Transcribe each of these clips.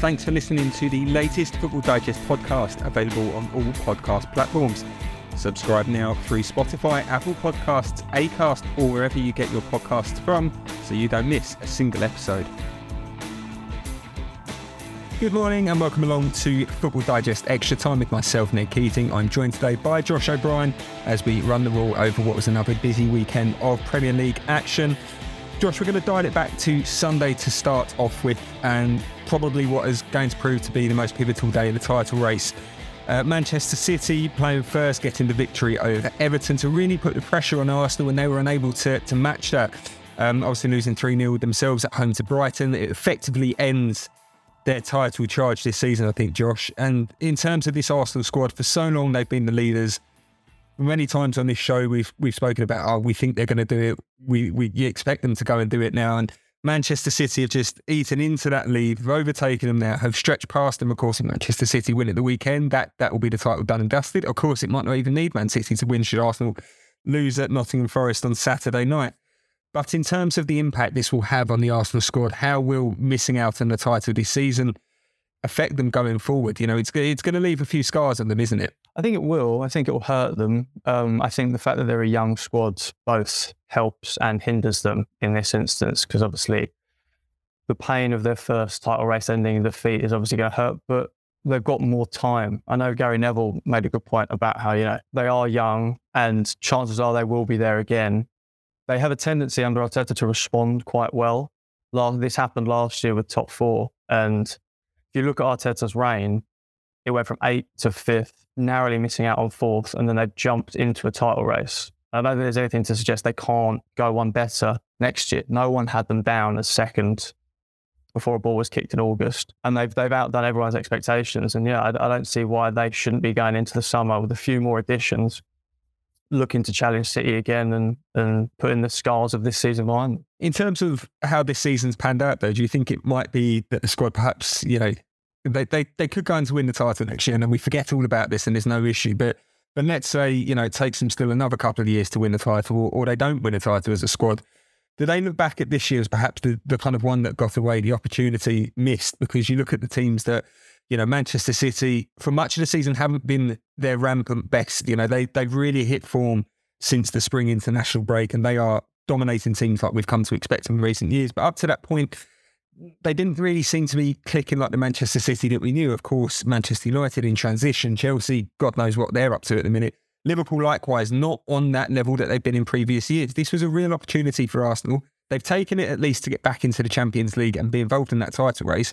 Thanks for listening to the latest Football Digest podcast, available on all podcast platforms. Subscribe now through Spotify, Apple Podcasts, Acast, or wherever you get your podcasts from so you don't miss a single episode. Good morning and welcome along to Football Digest Extra Time with myself, Ned Keating. I'm joined today by Josh O'Brien as we run the rule over what was another busy weekend of Premier League action. Josh, we're going to dial it back to Sunday to start off with, and probably what is going to prove to be the most pivotal day in the title race. Uh, Manchester City playing first, getting the victory over Everton to really put the pressure on Arsenal, and they were unable to, to match that. Um, obviously, losing 3 0 themselves at home to Brighton. It effectively ends their title charge this season, I think, Josh. And in terms of this Arsenal squad, for so long they've been the leaders many times on this show we've we've spoken about oh we think they're going to do it we we expect them to go and do it now and Manchester City have just eaten into that lead, have overtaken them now, have stretched past them. Of course, if Manchester City win at the weekend, that that will be the title done and dusted. Of course, it might not even need Man City to win should Arsenal lose at Nottingham Forest on Saturday night. But in terms of the impact this will have on the Arsenal squad, how will missing out on the title this season affect them going forward? You know, it's it's going to leave a few scars on them, isn't it? I think it will. I think it will hurt them. Um, I think the fact that they're a young squad both helps and hinders them in this instance because obviously the pain of their first title race ending in defeat is obviously going to hurt, but they've got more time. I know Gary Neville made a good point about how, you know, they are young and chances are they will be there again. They have a tendency under Arteta to respond quite well. This happened last year with top four. And if you look at Arteta's reign, it went from eighth to fifth, narrowly missing out on fourth, and then they jumped into a title race. I don't think there's anything to suggest they can't go one better next year. No one had them down as second before a ball was kicked in August, and they've they've outdone everyone's expectations. And yeah, I, I don't see why they shouldn't be going into the summer with a few more additions, looking to challenge City again and and putting the scars of this season behind. In terms of how this season's panned out, though, do you think it might be that the squad perhaps you know they, they they could go on to win the title next year, and then we forget all about this, and there's no issue. But but let's say you know it takes them still another couple of years to win the title, or, or they don't win the title as a squad. Do they look back at this year as perhaps the, the kind of one that got away, the opportunity missed? Because you look at the teams that you know Manchester City for much of the season haven't been their rampant best. You know they they've really hit form since the spring international break, and they are dominating teams like we've come to expect in recent years. But up to that point they didn't really seem to be clicking like the Manchester City that we knew. Of course, Manchester United in transition, Chelsea, God knows what they're up to at the minute. Liverpool, likewise, not on that level that they've been in previous years. This was a real opportunity for Arsenal. They've taken it at least to get back into the Champions League and be involved in that title race.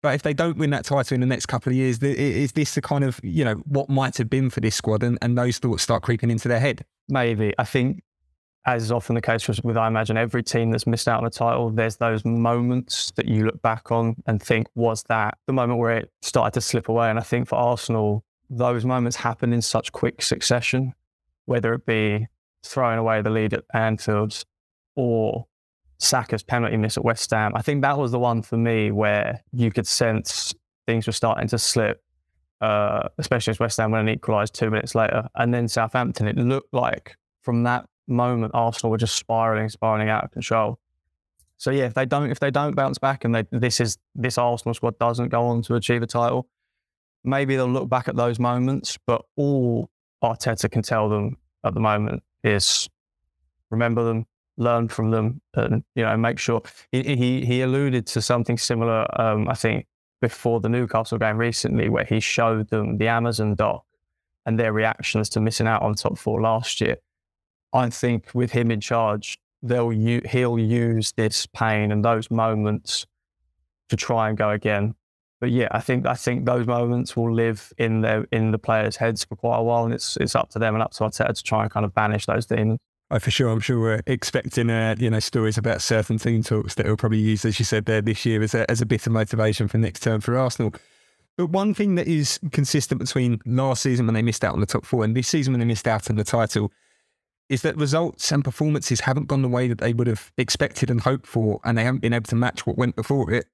But if they don't win that title in the next couple of years, is this the kind of, you know, what might have been for this squad and, and those thoughts start creeping into their head? Maybe. I think as is often the case with, I imagine, every team that's missed out on a title, there's those moments that you look back on and think, was that the moment where it started to slip away? And I think for Arsenal, those moments happen in such quick succession, whether it be throwing away the lead at Anfield or Saka's penalty miss at West Ham. I think that was the one for me where you could sense things were starting to slip. uh, especially as West Ham went and equalised two minutes later. And then Southampton, it looked like from that moment Arsenal were just spiraling, spiraling out of control. So yeah, if they don't if they don't bounce back and they, this is this Arsenal squad doesn't go on to achieve a title, maybe they'll look back at those moments. But all Arteta can tell them at the moment is remember them, learn from them, and you know make sure. He he, he alluded to something similar. Um, I think before the Newcastle game recently, where he showed them the Amazon doc and their reactions to missing out on top four last year. I think with him in charge, they'll u- he'll use this pain and those moments to try and go again. But yeah, I think I think those moments will live in their in the players' heads for quite a while, and it's it's up to them and up to Arteta to try and kind of banish those demons. Oh, for sure. I'm sure we're expecting, uh, you know, stories about certain team talks that he'll probably use, as you said there, this year as a, as a bit of motivation for next term for Arsenal. But one thing that is consistent between last season when they missed out on the top four and this season when they missed out on the title is that results and performances haven't gone the way that they would have expected and hoped for, and they haven't been able to match what went before it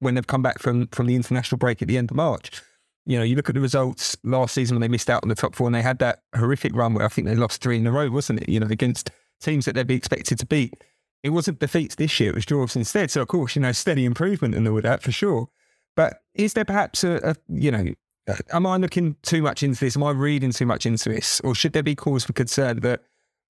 when they've come back from from the international break at the end of March. You know, you look at the results last season when they missed out on the top four, and they had that horrific run where I think they lost three in a row, wasn't it? You know, against teams that they'd be expected to beat. It wasn't defeats this year; it was draws instead. So, of course, you know, steady improvement and all that for sure. But is there perhaps a, a you know, uh, am I looking too much into this? Am I reading too much into this, or should there be cause for concern that?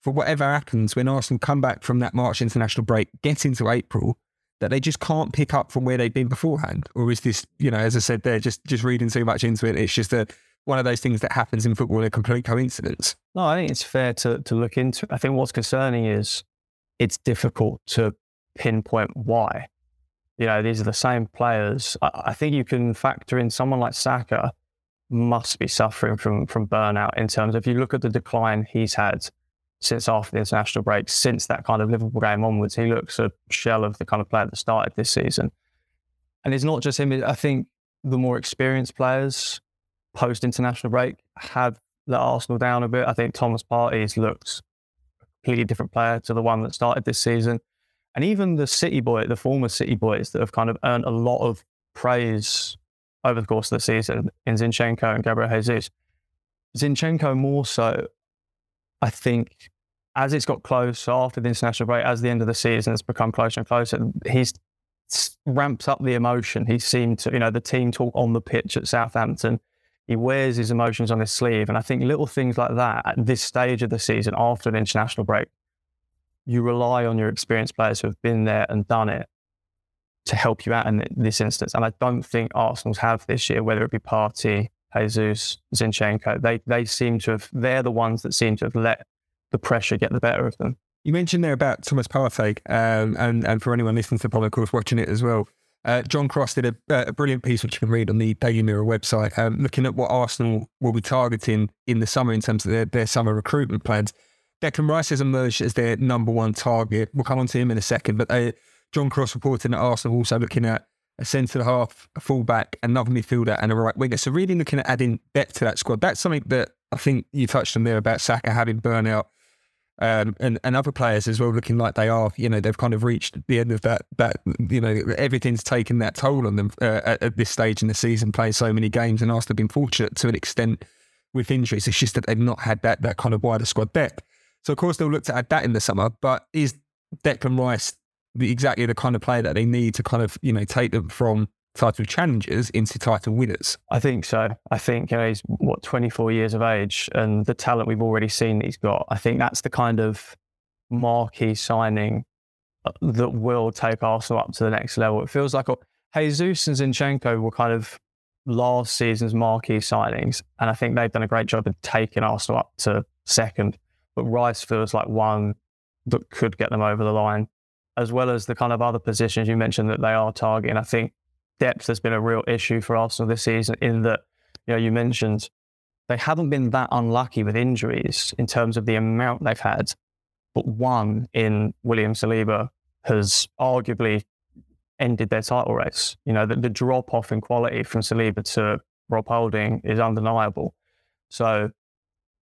For whatever happens when Arsenal come back from that March international break, get into April, that they just can't pick up from where they've been beforehand? Or is this, you know, as I said there, just just reading too much into it? It's just a one of those things that happens in football, a complete coincidence. No, I think it's fair to to look into. I think what's concerning is it's difficult to pinpoint why. You know, these are the same players. I, I think you can factor in someone like Saka must be suffering from from burnout in terms of if you look at the decline he's had since after the international break, since that kind of Liverpool game onwards, he looks a shell of the kind of player that started this season. And it's not just him. I think the more experienced players post international break have let Arsenal down a bit. I think Thomas Partey's looked a completely different player to the one that started this season. And even the City boy, the former City boys that have kind of earned a lot of praise over the course of the season in Zinchenko and Gabriel Jesus. Zinchenko more so, I think as it's got close after the international break, as the end of the season has become closer and closer, he's ramped up the emotion. He seemed to, you know, the team talk on the pitch at Southampton. He wears his emotions on his sleeve. And I think little things like that at this stage of the season after an international break, you rely on your experienced players who have been there and done it to help you out in this instance. And I don't think Arsenal's have this year, whether it be Partey, Jesus, Zinchenko, they they seem to have they're the ones that seem to have let the pressure get the better of them. You mentioned there about Thomas Partey, um, and and for anyone listening to the podcast, course, watching it as well. Uh, John Cross did a, a, brilliant piece which you can read on the Daily Mirror website, um, looking at what Arsenal will be targeting in the summer in terms of their, their summer recruitment plans. Declan Rice has emerged as their number one target. We'll come on to him in a second, but uh, John Cross reporting that Arsenal also looking at a centre half, a fullback, another midfielder, and a right winger. So really looking at adding depth to that squad. That's something that I think you touched on there about Saka having burnout. Um, and, and other players as well looking like they are, you know, they've kind of reached the end of that, that you know, everything's taken that toll on them uh, at, at, this stage in the season, playing so many games and Arsenal have been fortunate to an extent with injuries. It's just that they've not had that, that kind of wider squad depth. So, of course, they'll look to add that in the summer, but is Declan Rice the, exactly the kind of player that they need to kind of, you know, take them from title challengers into title winners. I think so. I think you know, he's what 24 years of age, and the talent we've already seen that he's got. I think that's the kind of marquee signing uh, that will take Arsenal up to the next level. It feels like Jesus and Zinchenko were kind of last season's marquee signings, and I think they've done a great job of taking Arsenal up to second. But Rice feels like one that could get them over the line as well as the kind of other positions you mentioned that they are targeting. I think depth has been a real issue for Arsenal this season in that, you know, you mentioned they haven't been that unlucky with injuries in terms of the amount they've had, but one in William Saliba has arguably ended their title race. You know, the, the drop off in quality from Saliba to Rob Holding is undeniable. So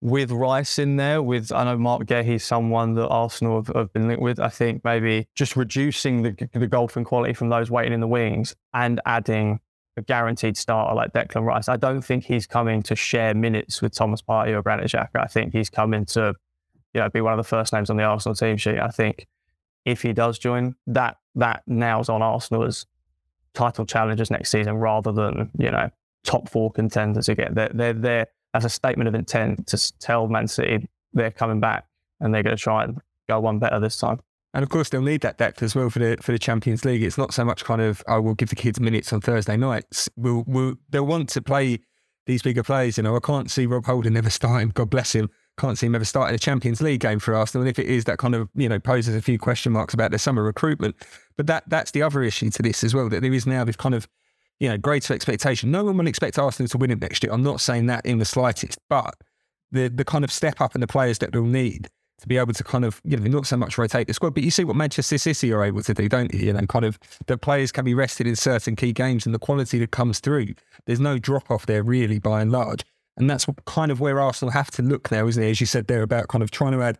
with Rice in there, with I know Marc Guéhi's someone that Arsenal have, have, been linked with. I think maybe just reducing the, the golfing quality from those waiting in the wings and adding a guaranteed starter like Declan Rice. I don't think he's coming to share minutes with Thomas Partey or Granit Xhaka. I think he's coming to, you know, be one of the first names on the Arsenal team sheet. I think if he does join, that that nails on Arsenal as title challengers next season rather than you know top four contenders again. They're they're there as a statement of intent to tell Man City they're coming back and they're going to try and go one better this time. And of course, they'll need that depth as well for the for the Champions League. It's not so much kind of oh, we'll give the kids minutes on Thursday nights. We'll, we'll they'll want to play these bigger players. You know, I can't see Rob Holding never starting. God bless him. Can't see him ever starting a Champions League game for Arsenal. And if it is, that kind of you know poses a few question marks about their summer recruitment. But that that's the other issue to this as well. That there is now this kind of you know greater expectation. No one will expect Arsenal to win it next year. I'm not saying that in the slightest, but the the kind of step up in the players that they'll need to be able to kind of, you know, not so much rotate the squad, but you see what Manchester City are able to do, don't you? You know, kind of the players can be rested in certain key games and the quality that comes through. There's no drop off there really by and large. And that's kind of where Arsenal have to look now, isn't it? As you said there about kind of trying to add,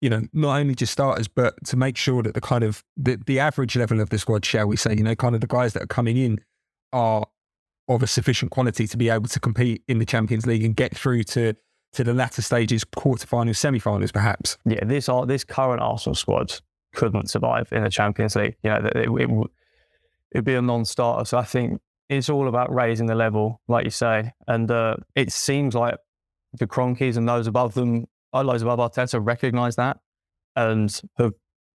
you know, not only just starters, but to make sure that the kind of the, the average level of the squad, shall we say, you know, kind of the guys that are coming in are of a sufficient quality to be able to compete in the Champions League and get through to to the latter stages, quarterfinals, semi-finals, perhaps. Yeah, this this current Arsenal squad couldn't survive in the Champions League. You know, it, it, it would be a non-starter. So I think it's all about raising the level, like you say. And uh, it seems like the Kroenkes and those above them, uh, those above Arteta, recognise that and have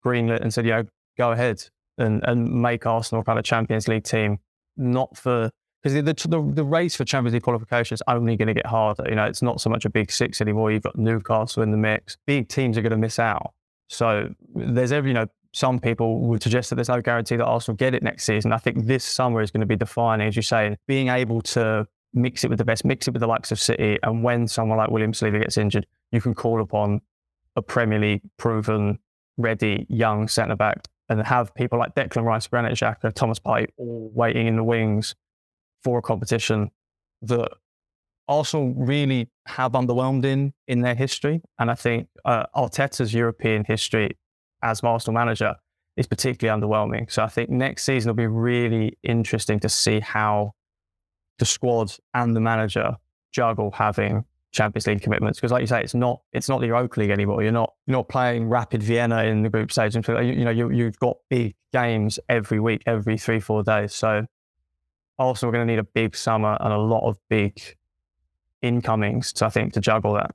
greenlit and said, "Yeah, go ahead and and make Arsenal kind of Champions League team." Not for because the, the, the race for Champions League qualification is only going to get harder. You know, it's not so much a big six anymore. You've got Newcastle in the mix. Big teams are going to miss out. So there's every, you know, some people would suggest that there's no guarantee that Arsenal get it next season. I think this summer is going to be defining, as you say, being able to mix it with the best, mix it with the likes of City. And when someone like William Saliba gets injured, you can call upon a Premier League proven, ready, young centre back and have people like Declan Rice, Granit Xhaka, Thomas Partey all waiting in the wings for a competition that Arsenal really have underwhelmed in in their history. And I think uh, Arteta's European history as Arsenal manager is particularly underwhelming. So I think next season will be really interesting to see how the squad and the manager juggle having Champions League commitments. Because like you say, it's not it's not the Europa League anymore. You're not you're not playing Rapid Vienna in the group stage. You, you know you, you've got big games every week, every three four days. So also we're going to need a big summer and a lot of big incomings to, I think, to juggle that.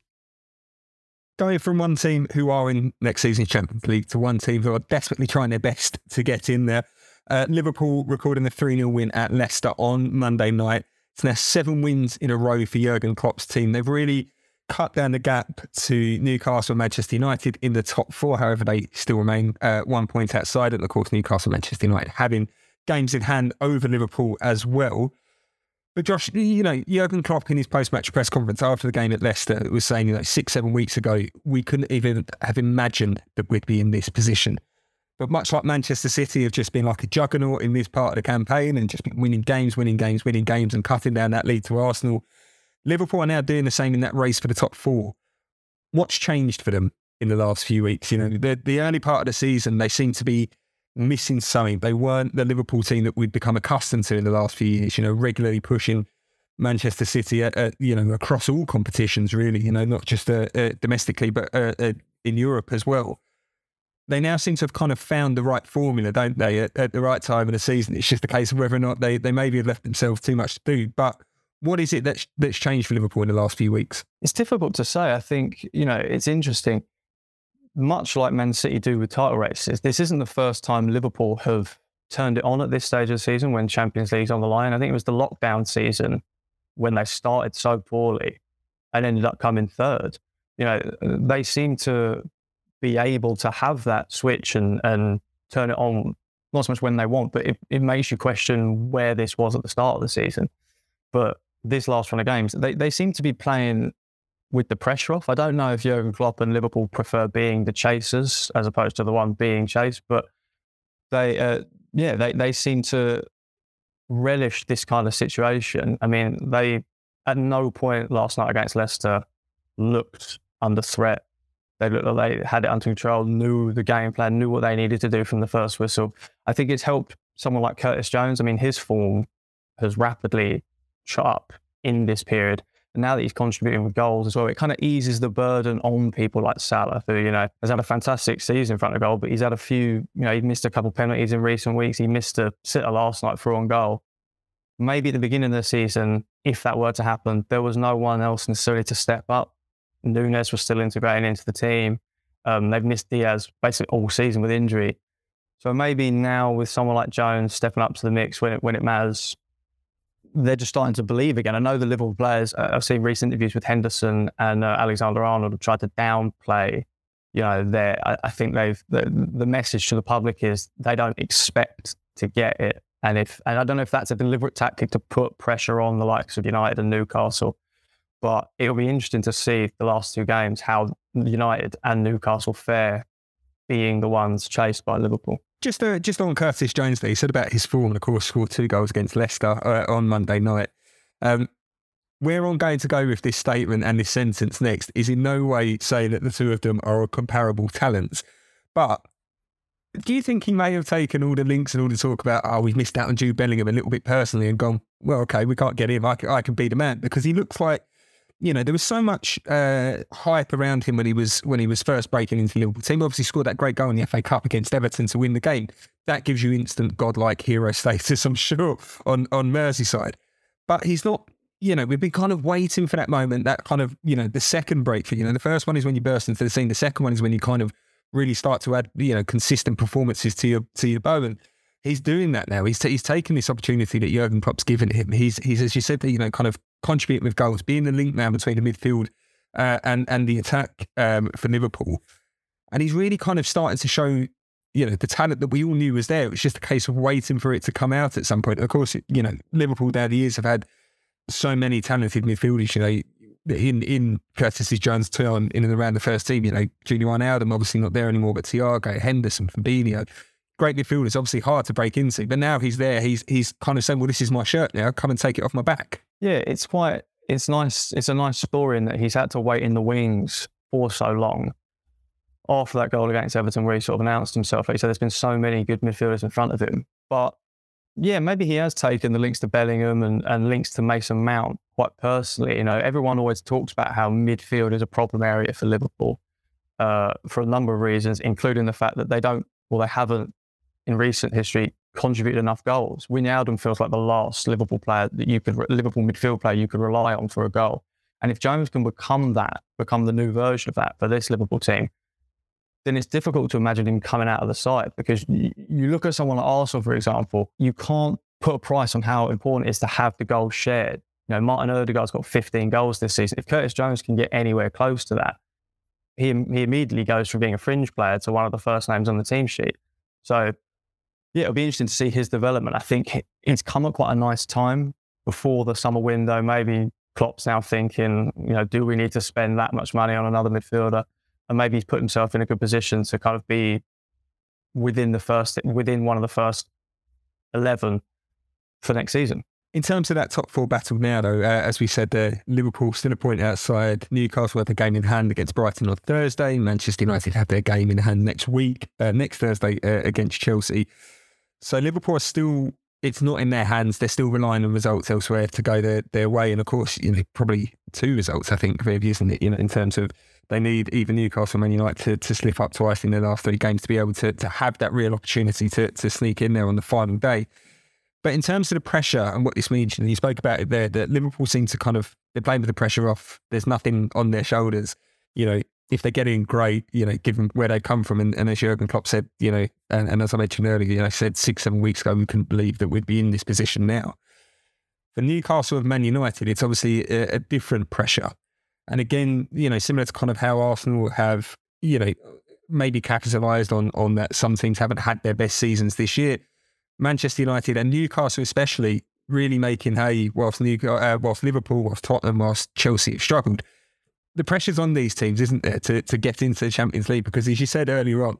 going from one team who are in next season's Champions League to one team who are desperately trying their best to get in there. Uh, Liverpool recording a 3 0 win at Leicester on Monday night. It's now seven wins in a row for Jurgen Klopp's team. They've really cut down the gap to Newcastle and Manchester United in the top four. However, they still remain uh, one point outside. And of course, Newcastle and Manchester United having games in hand over Liverpool as well. But Josh, you know, Jurgen Klopp in his post-match press conference after the game at Leicester was saying, you know, six, seven weeks ago, we couldn't even have imagined that we'd be in this position. But much like Manchester City have just been like a juggernaut in this part of the campaign and just been winning games, winning games, winning games and cutting down that lead to Arsenal, Liverpool are now doing the same in that race for the top four. What's changed for them in the last few weeks? You know, the, the early part of the season, they seem to be missing something. They weren't the Liverpool team that we'd become accustomed to in the last few years, you know, regularly pushing Manchester City, at, at, you know, across all competitions, really, you know, not just uh, uh, domestically, but uh, uh, in Europe as well. They now seem to have kind of found the right formula, don't they, at, at, the right time of the season? It's just a case of whether or not they, they maybe have left themselves too much to do. But what is it that's, that's changed for Liverpool in the last few weeks? It's difficult to say. I think, you know, it's interesting. Much like Man City do with title races, this isn't the first time Liverpool have turned it on at this stage of the season when Champions League's on the line. I think it was the lockdown season when they started so poorly and ended up coming third. You know, they seem to be able to have that switch and, and turn it on, not so much when they want, but it, it makes you question where this was at the start of the season. But this last run of games, they, they seem to be playing with the pressure off. I don't know if Jurgen Klopp and Liverpool prefer being the chasers as opposed to the one being chased, but they, uh, yeah, they, they seem to relish this kind of situation. I mean, they at no point last night against Leicester looked under threat. They looked like they had it under control, knew the game plan, knew what they needed to do from the first whistle. I think it's helped someone like Curtis Jones. I mean, his form has rapidly shot up in this period. And now that he's contributing with goals as well, it kind of eases the burden on people like Salah, who, you know, has had a fantastic season in front of goal, but he's had a few, you know, he missed a couple penalties in recent weeks. He missed a sitter last night for on goal. Maybe at the beginning of the season, if that were to happen, there was no one else necessarily to step up. Nunez was still integrating into the team. Um, they've missed Diaz basically all season with injury. So maybe now with someone like Jones stepping up to the mix when it, when it matters, they're just starting to believe again. I know the Liverpool players. Uh, I've seen recent interviews with Henderson and uh, Alexander Arnold have tried to downplay. You know, they I, I think they've the, the message to the public is they don't expect to get it, and if and I don't know if that's a deliberate tactic to put pressure on the likes of United and Newcastle, but it'll be interesting to see the last two games how United and Newcastle fare, being the ones chased by Liverpool. Just uh, just on Curtis Jones, there, he said about his form, of course, scored two goals against Leicester uh, on Monday night. Um, where I'm going to go with this statement and this sentence next is in no way saying that the two of them are comparable talents. But do you think he may have taken all the links and all the talk about, oh, we've missed out on Jude Bellingham a little bit personally and gone, well, okay, we can't get him. I can, I can be the man because he looks like you know, there was so much uh, hype around him when he was when he was first breaking into the Liverpool team. Obviously, scored that great goal in the FA Cup against Everton to win the game. That gives you instant godlike hero status, I'm sure, on on Merseyside. But he's not. You know, we've been kind of waiting for that moment, that kind of, you know, the second breakthrough. You know, the first one is when you burst into the scene. The second one is when you kind of really start to add, you know, consistent performances to your to your bow. And he's doing that now. He's t- he's taken this opportunity that Jurgen Klopp's given him. He's he's as you said, that, you know, kind of contributing with goals, being the link man between the midfield uh, and and the attack um, for Liverpool. And he's really kind of starting to show, you know, the talent that we all knew was there. It was just a case of waiting for it to come out at some point. Of course, you know, Liverpool down the years have had so many talented midfielders. You know, in in Curtis Jones' turn in and around the first team. You know, Gini Wijnaldum obviously not there anymore, but Thiago, Henderson, Fabinho great midfield. It's obviously hard to break into, but now he's there. He's he's kind of saying, "Well, this is my shirt now. Come and take it off my back." Yeah, it's quite. It's nice. It's a nice story in that he's had to wait in the wings for so long. After that goal against Everton, where he sort of announced himself, he said there's been so many good midfielders in front of him. But yeah, maybe he has taken the links to Bellingham and, and links to Mason Mount quite personally. You know, everyone always talks about how midfield is a problem area for Liverpool uh, for a number of reasons, including the fact that they don't, well, they haven't in recent history contributed enough goals. Wijnaldum feels like the last Liverpool player that you could, Liverpool midfield player you could rely on for a goal. And if Jones can become that, become the new version of that for this Liverpool team, then it's difficult to imagine him coming out of the side because you, you look at someone like Arsenal, for example, you can't put a price on how important it is to have the goals shared. You know, Martin Odegaard's got 15 goals this season. If Curtis Jones can get anywhere close to that, he, he immediately goes from being a fringe player to one of the first names on the team sheet. So yeah, it'll be interesting to see his development. I think it's come at quite a nice time before the summer window. Maybe Klopp's now thinking, you know, do we need to spend that much money on another midfielder? And maybe he's put himself in a good position to kind of be within the first, within one of the first 11 for next season. In terms of that top four battle now, though, uh, as we said, uh, Liverpool still a point outside. Newcastle have a game in hand against Brighton on Thursday. Manchester United have their game in hand next week, uh, next Thursday uh, against Chelsea. So Liverpool are still it's not in their hands. They're still relying on results elsewhere to go their, their way. And of course, you know, probably two results, I think, Viv, isn't it? You know, in terms of they need even Newcastle Man United to, to slip up twice in the last three games to be able to, to have that real opportunity to, to sneak in there on the final day. But in terms of the pressure and what this means, and you spoke about it there, that Liverpool seem to kind of, they're playing with the pressure off. There's nothing on their shoulders. You know, if they're getting great, you know, given where they come from, and, and as Jurgen Klopp said, you know, and, and, as I mentioned earlier, you know, I said six, seven weeks ago, we couldn't believe that we'd be in this position now. For Newcastle and Man United, it's obviously a, a different pressure. And again, you know, similar to kind of how Arsenal have, you know, maybe capitalised on on that some teams haven't had their best seasons this year. Manchester United and Newcastle especially really making hay whilst, New, uh, whilst Liverpool, whilst Tottenham, whilst Chelsea have struggled the pressure's on these teams, isn't there, to, to get into the Champions League? Because as you said earlier on,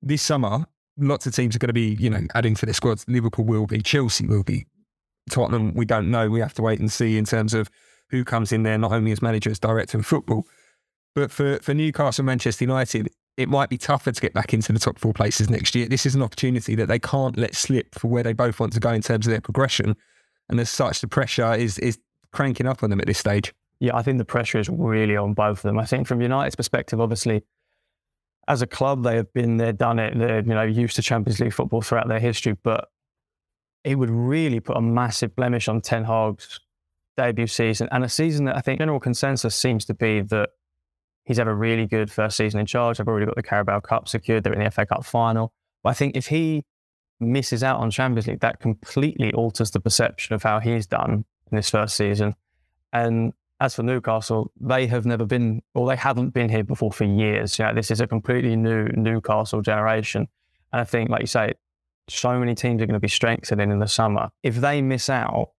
this summer, lots of teams are going to be, you know, adding to their squads. Liverpool will be, Chelsea will be, Tottenham, we don't know. We have to wait and see in terms of who comes in there, not only as manager, as director of football. But for, for Newcastle and Manchester United, it might be tougher to get back into the top four places next year. This is an opportunity that they can't let slip for where they both want to go in terms of their progression. And as such, the pressure is is cranking up on them at this stage. Yeah, I think the pressure is really on both of them. I think from United's perspective, obviously, as a club, they have been there, done it. They're you know used to Champions League football throughout their history, but it would really put a massive blemish on Ten Hag's debut season and a season that I think general consensus seems to be that he's had a really good first season in charge. They've already got the Carabao Cup secured. They're in the FA Cup final. But I think if he misses out on Champions League, that completely alters the perception of how he's done in this first season. And as for Newcastle, they have never been, or they haven't been here before for years. Yeah, this is a completely new Newcastle generation. And I think, like you say, so many teams are going to be strengthening in the summer. If they miss out,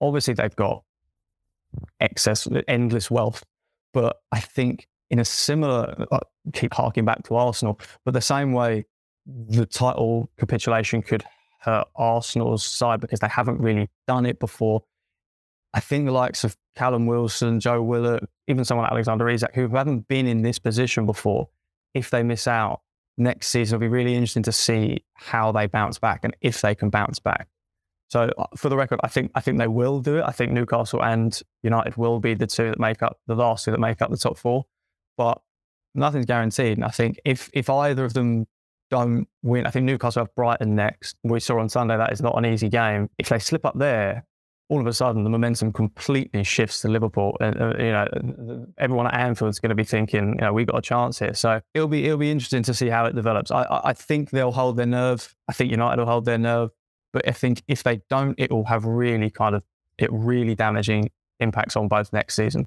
obviously they've got excess, endless wealth. But I think in a similar, uh, keep harking back to Arsenal, but the same way the title capitulation could hurt Arsenal's side because they haven't really done it before. I think the likes of Callum Wilson, Joe Willock, even someone like Alexander Isak, who haven't been in this position before, if they miss out next season, it'll be really interesting to see how they bounce back and if they can bounce back. So, uh, for the record, I think I think they will do it. I think Newcastle and United will be the two that make up the last two that make up the top four, but nothing's guaranteed. And I think if if either of them don't win, I think Newcastle have Brighton next. We saw on Sunday that is not an easy game. If they slip up there, all of a sudden the momentum completely shifts to Liverpool, and uh, you know everyone at Anfield is going to be thinking, you know, we got a chance here. So it'll be it'll be interesting to see how it develops. I I think they'll hold their nerve. I think United will hold their nerve, but I think if they don't, it will have really kind of it really damaging impacts on both next season.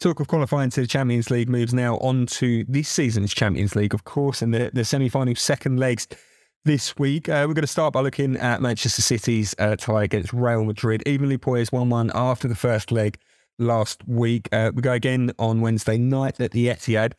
Talk of qualifying to the Champions League moves now on to this season's Champions League, of course, and the, the semi-final second legs this week. Uh, we're going to start by looking at Manchester City's uh, tie against Real Madrid. Evenly poised 1-1 after the first leg. last week. Uh, we go again on Wednesday night at the Etihad.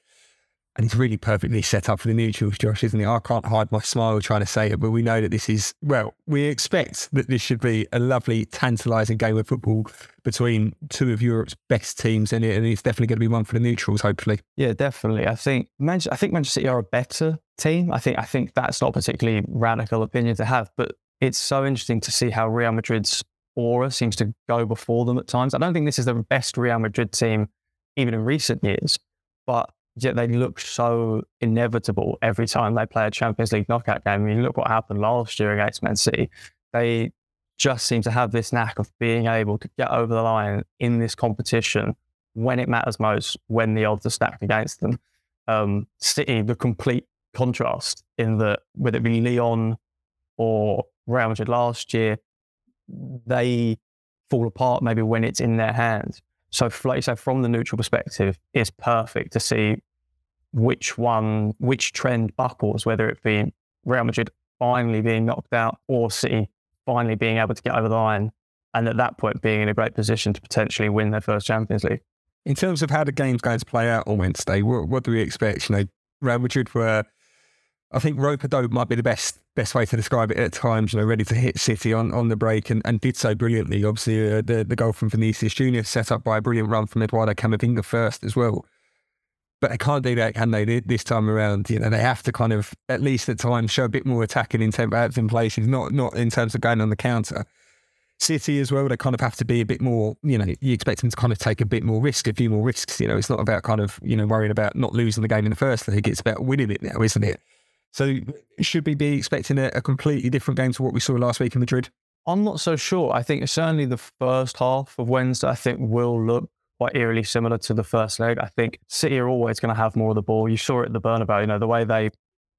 And it's really perfectly set up for the neutrals, Josh, isn't it? I can't hide my smile trying to say it, but we know that this is, well, we expect that this should be a lovely, tantalising game of football between two of Europe's best teams, and, it's definitely going to be one for the neutrals, hopefully. Yeah, definitely. I think Manchester, I think Manchester City are a better team. I think I think that's not particularly radical opinion to have, but it's so interesting to see how Real Madrid's aura seems to go before them at times. I don't think this is the best Real Madrid team even in recent years, but yet they look so inevitable every time they play a Champions League knockout game. I mean, look what happened last year against Man City. They just seem to have this knack of being able to get over the line in this competition when it matters most, when the odds are stacked against them. Um, City, the complete contrast in that, whether it be Lyon or Real Madrid last year, they fall apart maybe when it's in their hands. So, like so from the neutral perspective, it's perfect to see which one, which trend buckles, whether it be Real Madrid finally being knocked out or City finally being able to get over the line, and at that point being in a great position to potentially win their first Champions League. In terms of how the game's going to play out on Wednesday, what, what do we expect? You know, Real Madrid were, I think, rope a dope might be the best best way to describe it at times. You know, ready to hit City on, on the break and, and did so brilliantly. Obviously, uh, the the goal from Vinicius Junior set up by a brilliant run from Eduardo Camavinga first as well. But they can't do that, can they? This time around, you know, they have to kind of at least at times show a bit more attacking intent, perhaps in places, not not in terms of going on the counter. City as well, they kind of have to be a bit more, you know, you expect them to kind of take a bit more risk, a few more risks. You know, it's not about kind of, you know, worrying about not losing the game in the first league. It's about winning it now, isn't it? So should we be expecting a, a completely different game to what we saw last week in Madrid? I'm not so sure. I think certainly the first half of Wednesday, I think will look quite eerily similar to the first leg. I think City are always going to have more of the ball. You saw it at the Bernabeu, you know, the way they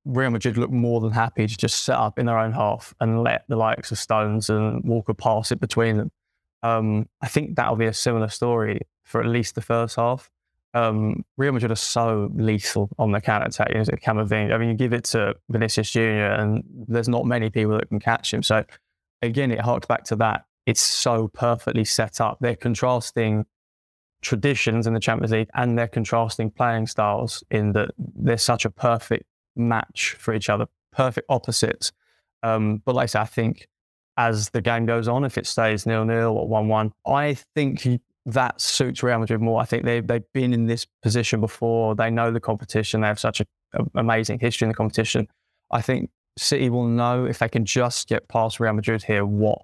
Real Madrid looked more than happy to just set up in their own half and let the likes of Stones and Walker pass it between them. Um, I think that'll be a similar story for at least the first half. Um, Real Madrid are so lethal on the counter attack. You know, Camavinga. I mean, you give it to Vinicius Junior, and there's not many people that can catch him. So again, it harks back to that. It's so perfectly set up. They're contrasting traditions in the Champions League and they're contrasting playing styles in that they're such a perfect match for each other, perfect opposites. Um, but like I said, I think as the game goes on, if it stays nil nil or one one, I think that suits Real Madrid more. I think they they've been in this position before. They know the competition. They have such an amazing history in the competition. I think City will know if they can just get past Real Madrid here what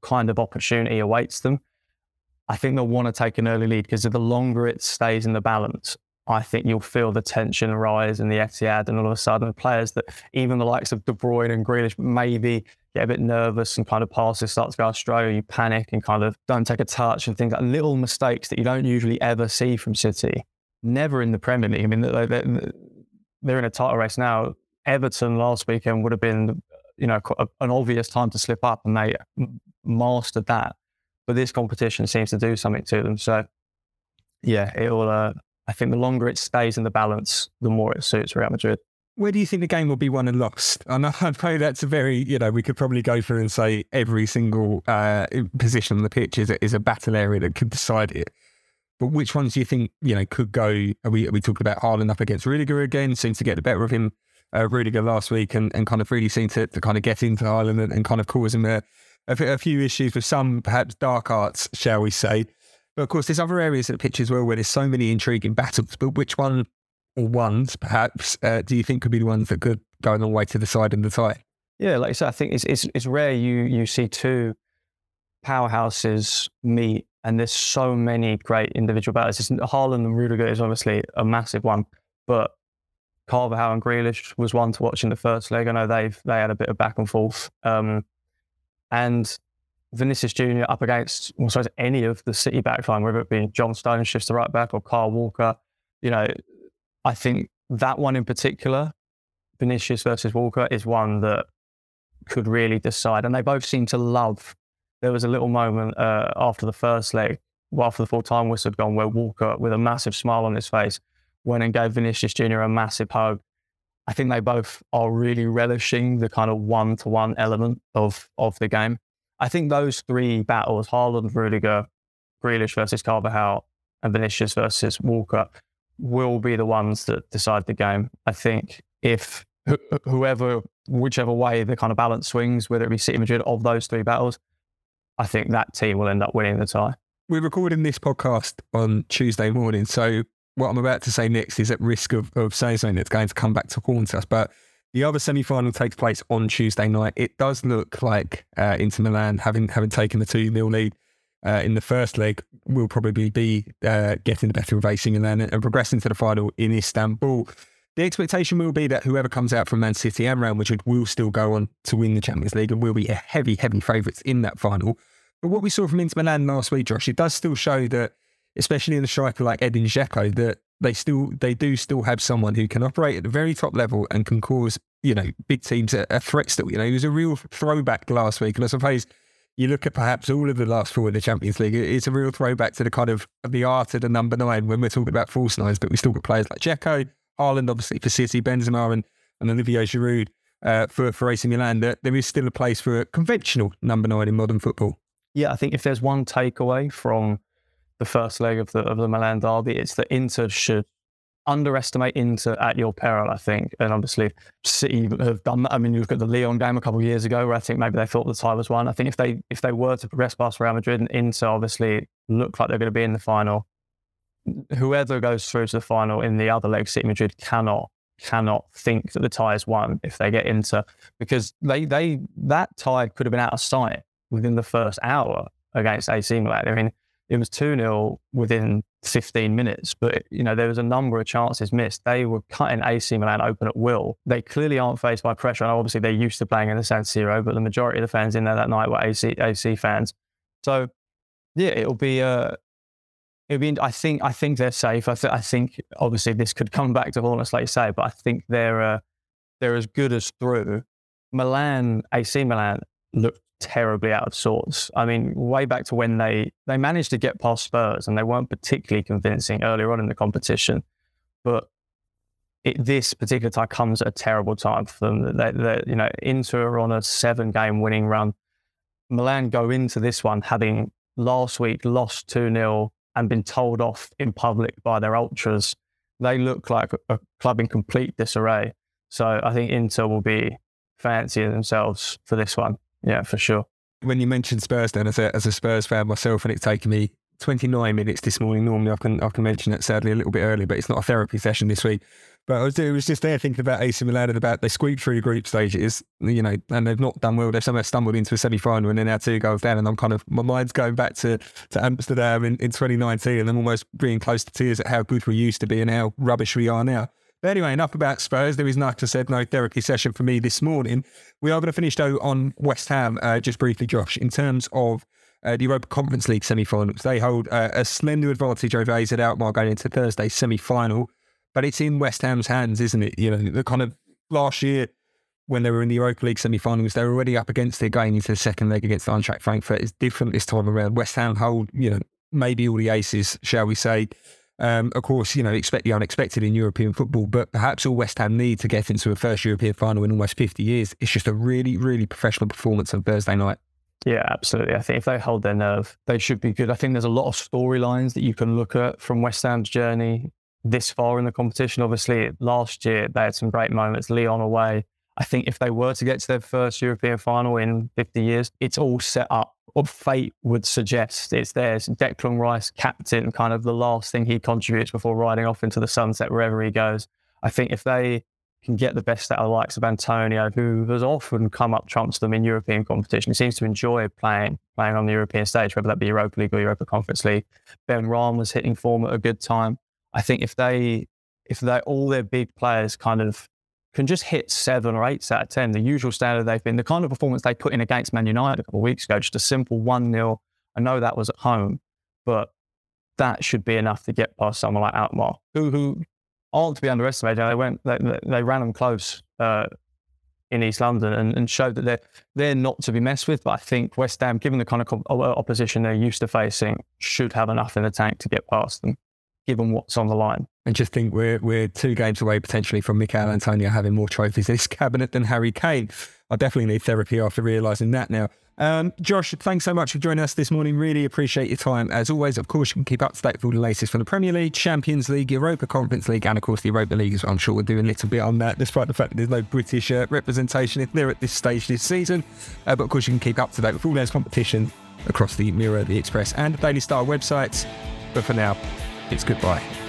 kind of opportunity awaits them. I think they'll want to take an early lead because the longer it stays in the balance, I think you'll feel the tension rise in the Etihad, and all of a sudden, players that even the likes of De Bruyne and Grealish maybe get a bit nervous and kind of passes start to go astray, you panic and kind of don't take a touch and things like little mistakes that you don't usually ever see from City. Never in the Premier League. I mean, they're in a title race now. Everton last weekend would have been, you know, an obvious time to slip up, and they mastered that but this competition seems to do something to them. So, yeah, it will. Uh, I think the longer it stays in the balance, the more it suits Real Madrid. Where do you think the game will be won and lost? Know, I know that's a very, you know, we could probably go through and say every single uh, position on the pitch is a, is a battle area that could decide it. But which ones do you think, you know, could go? Are we, are we talking about Haaland up against Rudiger again? Seems to get the better of him, uh, Rudiger last week, and, and kind of really seemed to, to kind of get into Haaland and, and kind of cause him a, a, a few issues with some perhaps dark arts, shall we say. But of course, there's other areas of the pitch as well where there's so many intriguing battles. But which one or ones, perhaps, uh, do you think could be the ones that could go a long way to the side in the tie? Yeah, like I said, I think it's it's, it's rare you you see two powerhouses meet, and there's so many great individual battles. It's, Haaland and Rudiger is obviously a massive one, but Carvajal and Grealish was one to watch in the first leg. I know they've they had a bit of back and forth. Um, and Vinicius Junior up against, well, suppose any of the City backline, whether it be John Stones shifts to right back or Kyle Walker. You know, I think that one in particular, Vinicius versus Walker, is one that could really decide. And they both seem to love. There was a little moment uh, after the first leg, well, after the full time whistle had gone, where Walker, with a massive smile on his face, went and gave Vinicius Junior a massive hug. I think they both are really relishing the kind of one to one element of, of the game. I think those three battles, Haaland, Rudiger, Grealish versus Carvajal and Vinicius versus Walker will be the ones that decide the game. I think if wh- whoever, whichever way the kind of balance swings, whether it be City Madrid of those three battles, I think that team will end up winning the tie. We're recording this podcast on Tuesday morning, so what I'm about to say next is at risk of, of saying something that's going to come back to haunt us. But the other semi final takes place on Tuesday night. It does look like uh, Inter Milan, having having taken the 2 0 lead uh, in the first leg, will probably be uh, getting the better of AC Milan and progressing to the final in Istanbul. The expectation will be that whoever comes out from Man City and Real Madrid will still go on to win the Champions League and will be a heavy, heavy favourites in that final. But what we saw from Inter Milan last week, Josh, it does still show that, especially in a striker like Edin Dzeko, that they still they do still have someone who can operate at the very top level and can cause you know big teams a, a threat. Still, you know, he was a real throwback last week, and I suppose you look at perhaps all of the last four in the Champions League, it's a real throwback to the kind of the art of the number nine when we're talking about false nines, but we still got players like Dzeko, Haaland, obviously for City, Benzema, and, and Olivier Giroud uh, for for AC Milan. That there is still a place for a conventional number nine in modern football. Yeah, I think if there's one takeaway from the first leg of the of the Milan derby, it's that Inter should underestimate Inter at your peril, I think. And obviously, City have done that. I mean, you look at the Lyon game a couple of years ago where I think maybe they thought the tie was won. I think if they if they were to progress past Real Madrid and Inter obviously look like they're going to be in the final, whoever goes through to the final in the other leg, City Madrid cannot cannot think that the tie is won if they get into because they they that tie could have been out of sight within the first hour against AC Milan. I mean, it was 2 0 within 15 minutes, but you know there was a number of chances missed. They were cutting AC Milan open at will. They clearly aren't faced by pressure. And obviously, they're used to playing in the San Siro, but the majority of the fans in there that night were AC, AC fans. So, yeah, it'll be. Uh, it'll be, I think. I think they're safe. I, th- I think obviously this could come back to haunt us, like you say, but I think they're uh, they're as good as through. Milan, AC Milan looked terribly out of sorts. I mean, way back to when they they managed to get past Spurs and they weren't particularly convincing earlier on in the competition, but it, this particular time comes at a terrible time for them. They, they, you know, Inter are on a seven-game winning run. Milan go into this one having last week lost 2 0 and been told off in public by their ultras. They look like a club in complete disarray. So I think Inter will be fancying themselves for this one. Yeah, for sure. When you mentioned Spurs, then as a, as a Spurs fan myself, and it's taken me 29 minutes this morning. Normally, I can I can mention it sadly a little bit early, but it's not a therapy session this week. But I was, it was just there thinking about AC Milan and about they squeaked through the group stages, you know, and they've not done well. They've somehow stumbled into a semi final and then now two goals down. And I'm kind of, my mind's going back to, to Amsterdam in, in 2019 and I'm almost being close to tears at how good we used to be and how rubbish we are now. But anyway, enough about Spurs. There is, like I said, no therapy session for me this morning. We are going to finish, though, on West Ham, uh, just briefly, Josh, in terms of uh, the Europa Conference League semi finals. They hold uh, a slender advantage over AZ Alkmaar going into Thursday's semi final, but it's in West Ham's hands, isn't it? You know, the kind of last year when they were in the Europa League semi finals, they were already up against it going into the second leg against Eintracht Frankfurt. It's different this time around. West Ham hold, you know, maybe all the aces, shall we say. Um, of course, you know, expect the unexpected in European football, but perhaps all West Ham need to get into a first European final in almost 50 years. It's just a really, really professional performance on Thursday night. Yeah, absolutely. I think if they hold their nerve, they should be good. I think there's a lot of storylines that you can look at from West Ham's journey this far in the competition. Obviously, last year they had some great moments. Lyon away. I think if they were to get to their first European final in 50 years, it's all set up what fate would suggest. It's theirs. Declan Rice, captain, kind of the last thing he contributes before riding off into the sunset wherever he goes. I think if they can get the best out of the likes of Antonio, who has often come up trumps them in European competition. He seems to enjoy playing playing on the European stage, whether that be Europa League or Europa Conference League. Benrahma was hitting form at a good time. I think if they if they all their big players kind of can just hit seven or eight out of 10, the usual standard they've been, the kind of performance they put in against Man United a couple of weeks ago, just a simple 1 0. I know that was at home, but that should be enough to get past someone like Alkmaar, who, who aren't to be underestimated. They went, they, they ran them close uh, in East London and, and, showed that they're, they're not to be messed with. But I think West Ham, given the kind of opposition they're used to facing, should have enough in the tank to get past them given what's on the line. And just think we're we're two games away potentially from Michail Antonio having more trophies in his cabinet than Harry Kane. I definitely need therapy after realising that now. Um, Josh, thanks so much for joining us this morning. Really appreciate your time. As always, of course, you can keep up to date with all the latest from the Premier League, Champions League, Europa Conference League, and of course the Europa League. I'm sure we'll do a little bit on that, despite the fact that there's no British uh, representation there at this stage this season. Uh, but of course, you can keep up to date with all those competitions across the Mirror, the Express, and the Daily Star websites. But for now, it's goodbye.